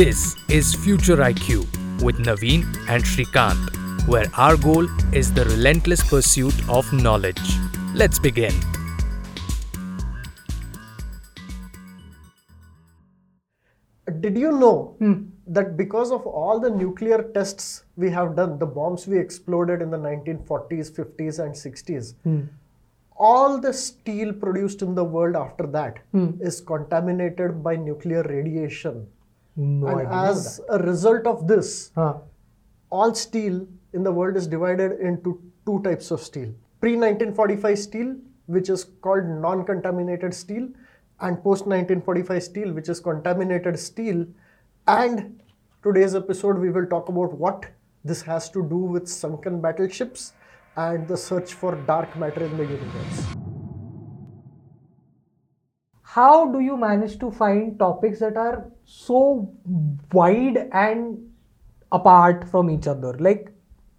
This is Future IQ with Navin and Shrikant, where our goal is the relentless pursuit of knowledge. Let's begin. Did you know hmm. that because of all the nuclear tests we have done, the bombs we exploded in the 1940s, 50s, and 60s, hmm. all the steel produced in the world after that hmm. is contaminated by nuclear radiation. No, and as a result of this. Huh. all steel in the world is divided into two types of steel pre 1945 steel which is called non contaminated steel and post 1945 steel which is contaminated steel and today's episode we will talk about what this has to do with sunken battleships and the search for dark matter in the universe how do you manage to find topics that are so wide and apart from each other? Like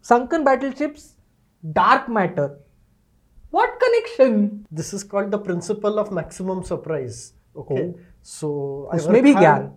sunken battleships dark matter. What connection? This is called the principle of maximum surprise. Okay. Oh. so this I be hard,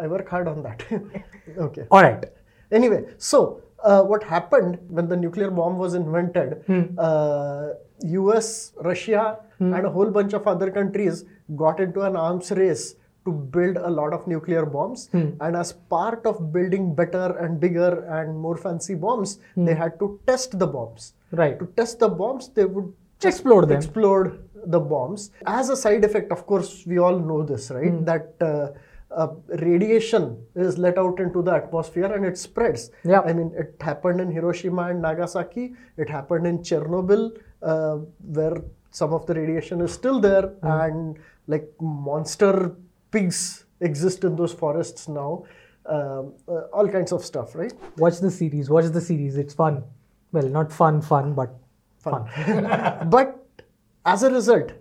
I work hard on that. Okay. All right. Anyway so uh, what happened when the nuclear bomb was invented? Uh, US, Russia, and a whole bunch of other countries got into an arms race to build a lot of nuclear bombs. And as part of building better and bigger and more fancy bombs, they had to test the bombs. Right. To test the bombs, they would Explode them. explode the bombs. As a side effect, of course, we all know this, right? Hmm. That uh, uh, radiation is let out into the atmosphere and it spreads. Yeah. I mean, it happened in Hiroshima and Nagasaki. It happened in Chernobyl, uh, where some of the radiation is still there, Hmm. and like monster pigs exist in those forests now. Um, uh, all kinds of stuff, right? Watch the series. Watch the series. It's fun. Well, not fun, fun, but fun. but as a result,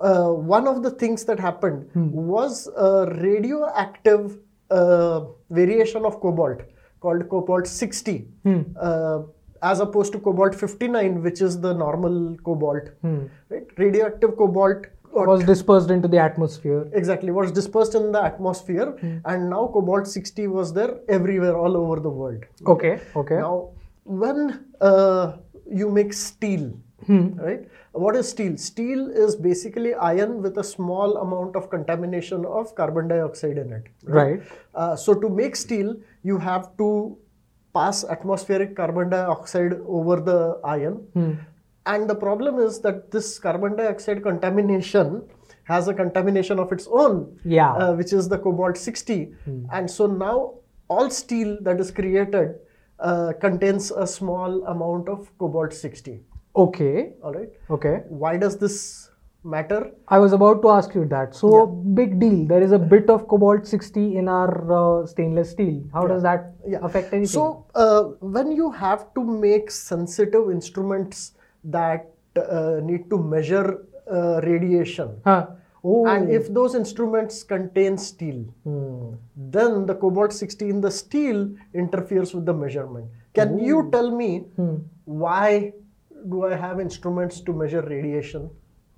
uh, one of the things that happened was a radioactive uh, variation of cobalt called cobalt 60, uh, as opposed to cobalt 59, which is the normal cobalt. Right? Radioactive cobalt was dispersed into the atmosphere. exactly was dispersed in the atmosphere, and now cobalt 60 was there everywhere, all over the world. Okay. Okay. Now, when uh, you make steel, right? What is steel? Steel is basically iron with a small amount of contamination of carbon dioxide in it. Right. Uh, so to make steel, you have to pass atmospheric carbon dioxide over the iron. And the problem is that this carbon dioxide contamination has a contamination of its own, Yeah. uh, which is the cobalt 60. And so now all steel that is created uh, contains a small amount of cobalt 60. Okay. All right. Okay. Why does this matter? I was about to ask you that. So big deal. There is a bit of cobalt 60 in our uh, stainless steel. How does that Yeah. affect anything? So, uh, when you have to make sensitive instruments that uh, need to measure uh, radiation, huh. Oh. and if those instruments contain steel, Hmm. then the cobalt 60 in the steel interferes with the measurement. Can you tell me Hmm. why do I have instruments to measure radiation?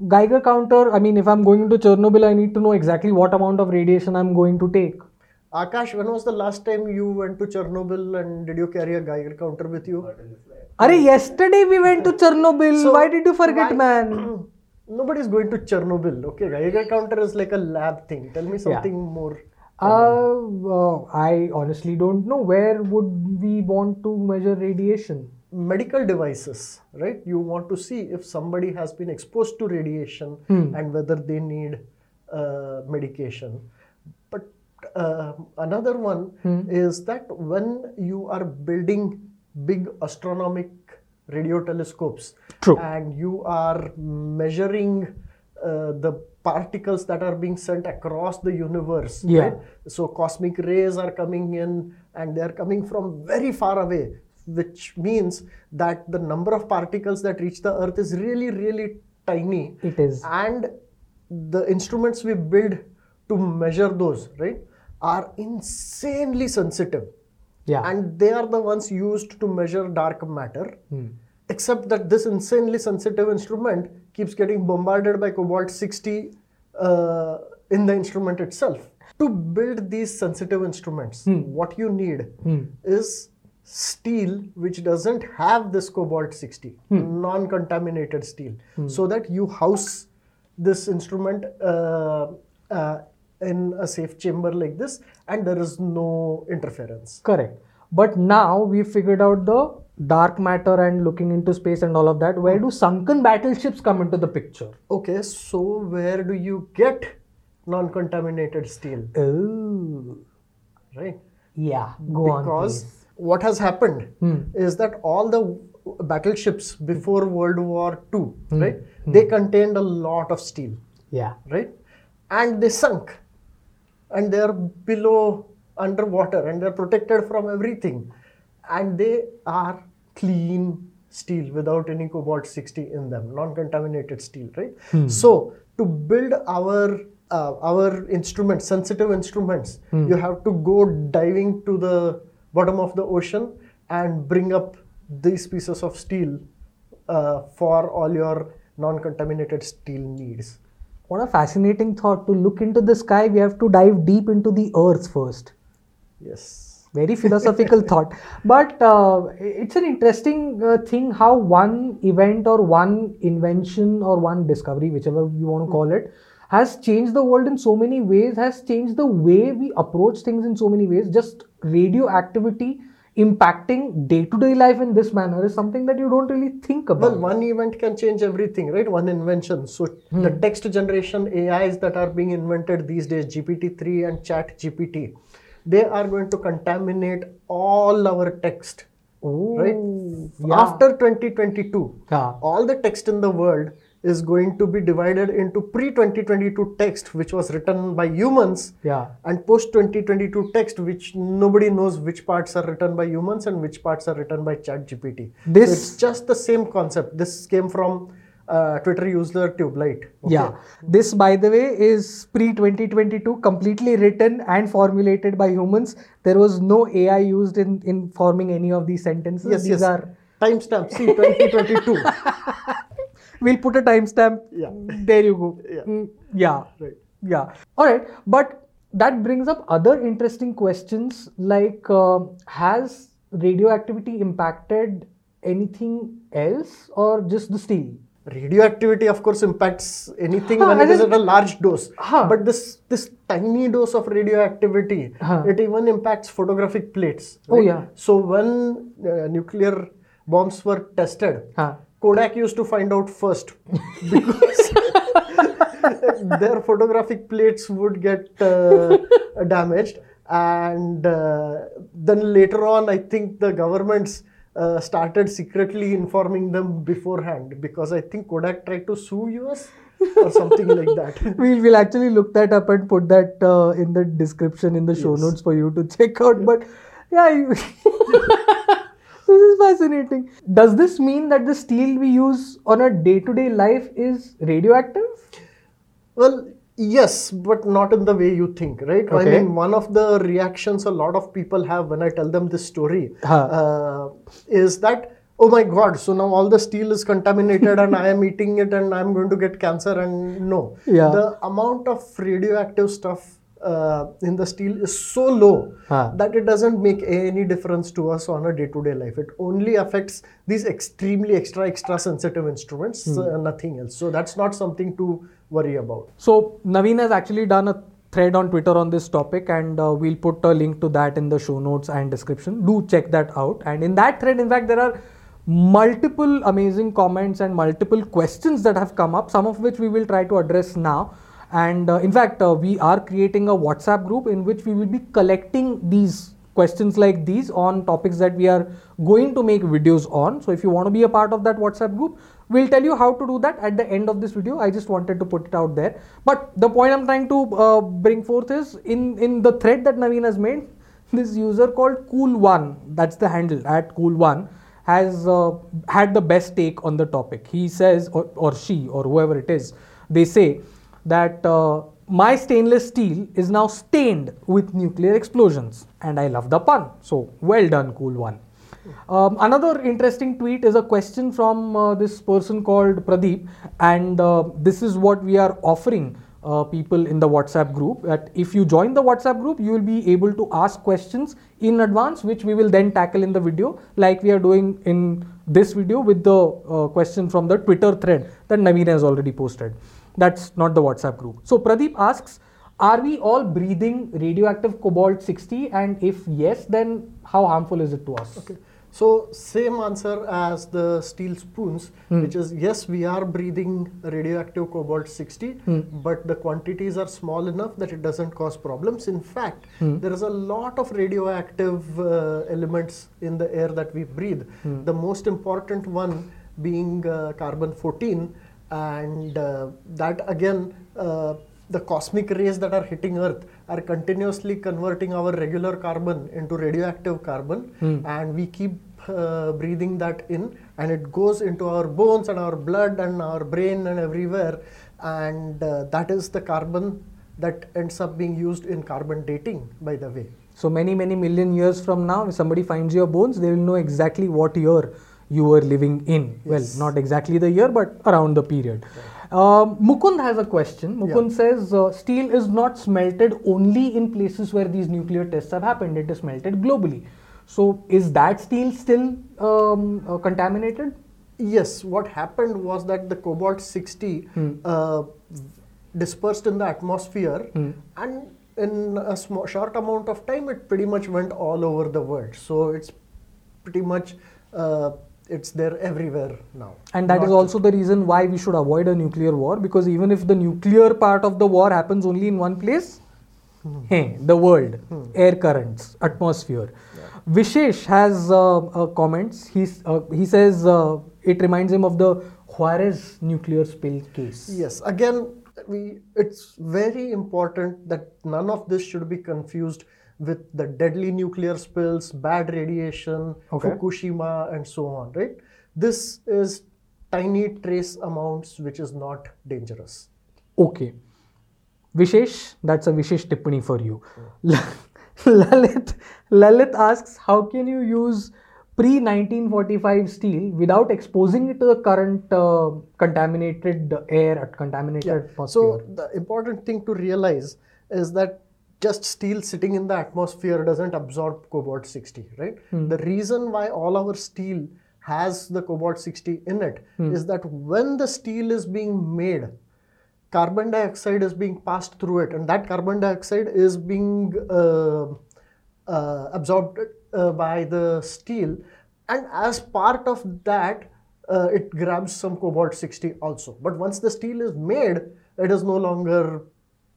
Geiger counter. I mean, if I'm going to Chernobyl, I need to know exactly what amount of radiation I'm going to take. Akash, when was the last time you went to Chernobyl and did you carry a Geiger counter with you? Are yesterday we went to Chernobyl. So, Why did you forget, why- man? Nobody's going to Chernobyl. Okay, Geiger counter is like a lab thing. Tell me something more. Uh, uh, I honestly don't know. Where would we want to measure radiation? Medical devices, right? You want to see if somebody has been exposed to radiation Hmm. and whether they need uh, medication. But uh, another one Hmm. is that when you are building big astronomic radio telescopes True. and you are measuring uh, the particles that are being sent across the universe Yeah. right? so cosmic rays are coming in and they are coming from very far away which means that the number of particles that reach the earth is really really tiny It is. and the instruments we build to measure those right are insanely sensitive Yeah. and they are the ones used to measure dark matter Hmm. except that this insanely sensitive instrument keeps getting bombarded by cobalt 60 uh, in the instrument itself to build these sensitive instruments, what you need is steel which doesn't have this cobalt 60, non contaminated steel, so that you house this instrument uh, uh, in a safe chamber like this and there is no interference. Correct. But now we figured out the dark matter and looking into space and all of that. Where do sunken battleships come into the picture? Okay, so where do you get non contaminated steel? Oh, Right? yeah. Go on. because. What has happened Hmm. is that all the battleships before World War II, Hmm. right, they contained a lot of steel, Yeah. right, and they sunk, and they're below underwater, and they're protected from everything, and they are clean steel without any cobalt 60 in them, non-contaminated steel, right? So to build our uh, our instruments, sensitive instruments, you have to go diving to the bottom of the ocean and bring up these pieces of steel uh, for all your non-contaminated steel needs. What a fascinating thought. To look into the sky, we have to dive deep into the earth first. Yes. Very philosophical thought. But uh, it's an interesting uh, thing how one event or one invention or one discovery, whichever you want to call it, has changed the world in so many ways, has changed the way we approach things in so many ways. Just radioactivity impacting day to day life in this manner is something that you don't really think about. Well, one event can change everything, right? One invention. So hmm. the text generation AIs that are being invented these days, GPT-3 and Chat GPT, they are going to contaminate all our text, oh, right? yeah. After 2022, Yeah. all the text in the world is going to be divided into pre-2022 text, which was written by humans, Yeah. and post-2022 text, which nobody knows which parts are written by humans and which parts are written by ChatGPT. This- so it's just the same concept. This came from uh, Twitter user TubeLight. okay? Yeah, this by the way is pre 2022, completely written and formulated by humans. There was no AI used in, in forming any of these sentences. Yes, These yes. are, timestamps. See, 2022. we'll put a timestamp. Yeah. There you go. Yeah. Mm, yeah. right. Yeah. All right. But that brings up other interesting questions like uh, has radioactivity impacted anything else or just the steel? Radioactivity, of course, impacts anything Huh, when it is at a large dose. Huh. But this this tiny dose of radioactivity, Huh. it even impacts photographic plates. Oh, yeah. So when uh, nuclear bombs were tested. Kodak used to find out first because their photographic plates would get uh, damaged, and uh, then later on, I think the governments uh, started secretly informing them beforehand because I think Kodak tried to sue US or something like that. We'll, we'll actually look that up and put that uh, in the description in the show Yes. notes for you to check out. But yeah, you- this is fascinating. Does this mean that the steel we use on a day to day life is radioactive? Well, yes, but not in the way you think, right? Okay. I mean, one of the reactions a lot of people have when I tell them this story Huh. uh, is that, oh my god, so now all the steel is contaminated and I am eating it and I'm going to get cancer. And no, Yeah. the amount of radioactive stuff uh, in the steel is so low Huh. that it doesn't make any difference to us on a day-to-day life. It only affects these extremely extra extra sensitive instruments, Hmm. uh, nothing else. So that's not something to worry about. So Navin has actually done a thread on Twitter on this topic, and uh, we'll put a link to that in the show notes and description. Do check that out. And in that thread, in fact, there are multiple amazing comments and multiple questions that have come up, some of which we will try to address now. And uh, in fact, uh, we are creating a WhatsApp group in which we will be collecting these questions like these on topics that we are going to make videos on. So if you want to be a part of that WhatsApp group, we'll tell you how to do that at the end of this video. I just wanted to put it out there. But the point I'm trying to uh, bring forth is in, in the thread that Navin has made, this user called Cool1, that's the handle at Cool1, has uh, had the best take on the topic. He says, or, or she, or whoever it is, they say that uh, my stainless steel is now stained with nuclear explosions. And I love the pun. So, well done, cool one. Um, another interesting tweet is a question from uh, this person called Pradeep, and uh, this is what we are offering uh, people in the WhatsApp group. That if you join the WhatsApp group, you will be able to ask questions in advance, which we will then tackle in the video, like we are doing in this video with the uh, question from the Twitter thread that Navin has already posted. That's not the WhatsApp group. So Pradeep asks, are we all breathing radioactive cobalt 60? And if yes, then how harmful is it to us? Okay. So same answer as the steel spoons, which is yes, we are breathing radioactive cobalt 60, but the quantities are small enough that it doesn't cause problems. In fact, there is a lot of radioactive uh, elements in the air that we breathe. The most important one being uh, carbon 14, and uh, that again. Uh, the cosmic rays that are hitting earth are continuously converting our regular carbon into radioactive carbon. And we keep uh, breathing that in and it goes into our bones and our blood and our brain and everywhere. And uh, that is the carbon that ends up being used in carbon dating by the way. So many, many million years from now, if somebody finds your bones, they will know exactly what year you were living in. Well, not exactly the year, but around the period. Um, Mukund has a question. Mukund says uh, steel is not smelted only in places where these nuclear tests have happened. It is smelted globally. So is that steel still um, uh, contaminated? Yes, what happened was that the cobalt 60 uh, dispersed in the atmosphere, and in a small, short amount of time, it pretty much went all over the world. So it's pretty much uh, it's there everywhere now. And that is Not- also the reason why we should avoid a nuclear war because even if the nuclear part of the war happens only in one place, hey, the world, air currents, atmosphere. Vishesh has uh, uh, comments. He's, uh, he says uh, it reminds him of the Juarez nuclear spill case. Yes, again, we it's very important that none of this should be confused with the deadly nuclear spills, bad radiation, Okay. Fukushima, and so on. Right? This is tiny trace amounts, which is not dangerous. Okay. Vishesh, that's a Vishesh tippani for you. Lalit, Lalit asks, how can you use pre-1945 steel without exposing it to the current uh, contaminated air, at contaminated atmosphere? So the important thing to realize is that just steel sitting in the atmosphere doesn't absorb cobalt 60, right? The reason why all our steel has the cobalt 60 in it is that when the steel is being made, carbon dioxide is being passed through it, and that carbon dioxide is being uh, uh, absorbed uh, by the steel, and as part of that, uh, it grabs some cobalt 60 also. But once the steel is made, it is no longer,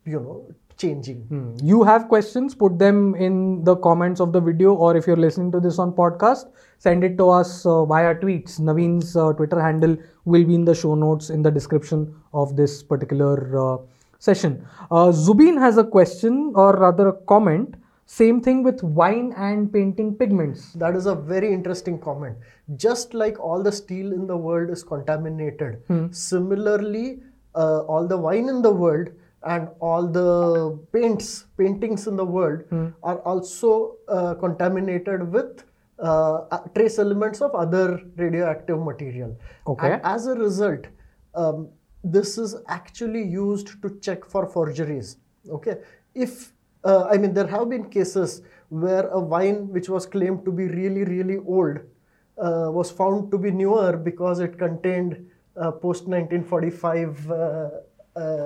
you know, changing. Hmm. You have questions, put them in the comments of the video, or if you're listening to this on podcast, send it to us uh, via tweets. Navin's uh, Twitter handle will be in the show notes in the description of this particular uh, session. Uh, Zubin has a question, or rather a comment. Same thing with wine and painting pigments. That is a very interesting comment. Just like all the steel in the world is contaminated, similarly, uh, all the wine in the world and all the paints, paintings in the world are also uh, contaminated with uh, trace elements of other radioactive material. Okay. And as a result, um, this is actually used to check for forgeries. Okay, if uh, I mean there have been cases where a wine which was claimed to be really really old uh, was found to be newer because it contained uh, post 1945 uh, uh,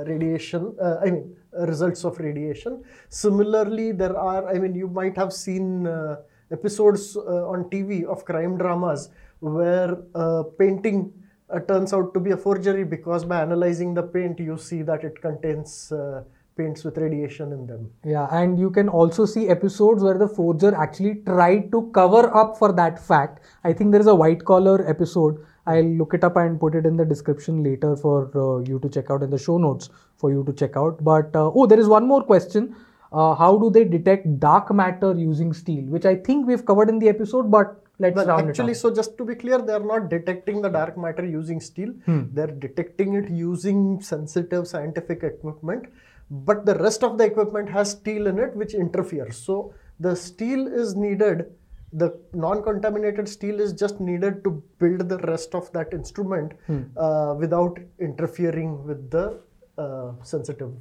radiation. Uh, I mean uh, results of radiation. Similarly, there are. I mean you might have seen. Uh, episodes uh, on TV of crime dramas where uh, painting uh, turns out to be a forgery because by analyzing the paint you see that it contains uh, paints with radiation in them. Yeah, and you can also see episodes where the forger actually tried to cover up for that fact. I think there is a white collar episode. I'll look it up and put it in the description later for uh, you to check out in the show notes for you to check out. But uh, oh, there is one more question. Uh, how do they detect dark matter using steel? Which I think we've covered in the episode, but let's Well, actually, so just to be clear, they are not detecting the dark matter using steel. They're detecting it using sensitive scientific equipment. But the rest of the equipment has steel in it, which interferes. So the steel is needed. The non-contaminated steel is just needed to build the rest of that instrument uh, without interfering with the uh, sensitive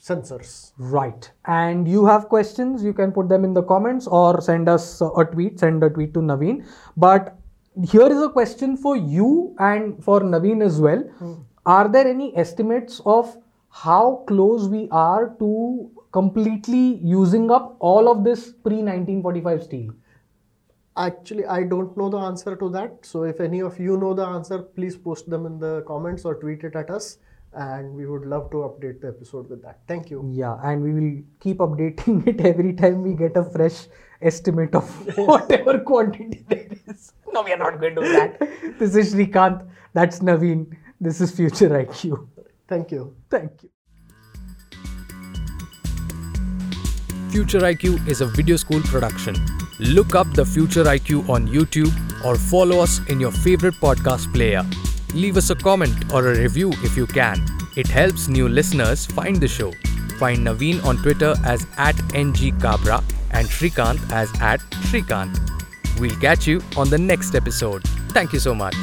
sensors. Right. And you have questions, you can put them in the comments or send us a tweet, send a tweet to Navin. But here is a question for you and for Navin as well. Are there any estimates of how close we are to completely using up all of this pre 1945 steel? Actually, I don't know the answer to that. So, if any of you know the answer, please post them in the comments or tweet it at us. And we would love to update the episode with that. Thank you. Yeah, and we will keep updating it every time we get a fresh estimate of whatever quantity there is. No, we are not going to do that. This is Shrikant. That's Navin. This is Future IQ. Thank you. Thank you. Future IQ is a video school production. Look up the Future IQ on YouTube or follow us in your favorite podcast player. Leave us a comment or a review if you can. It helps new listeners find the show. Find Navin on Twitter as at ngkabra and Shrikant as at Shrikant. We'll catch you on the next episode. Thank you so much.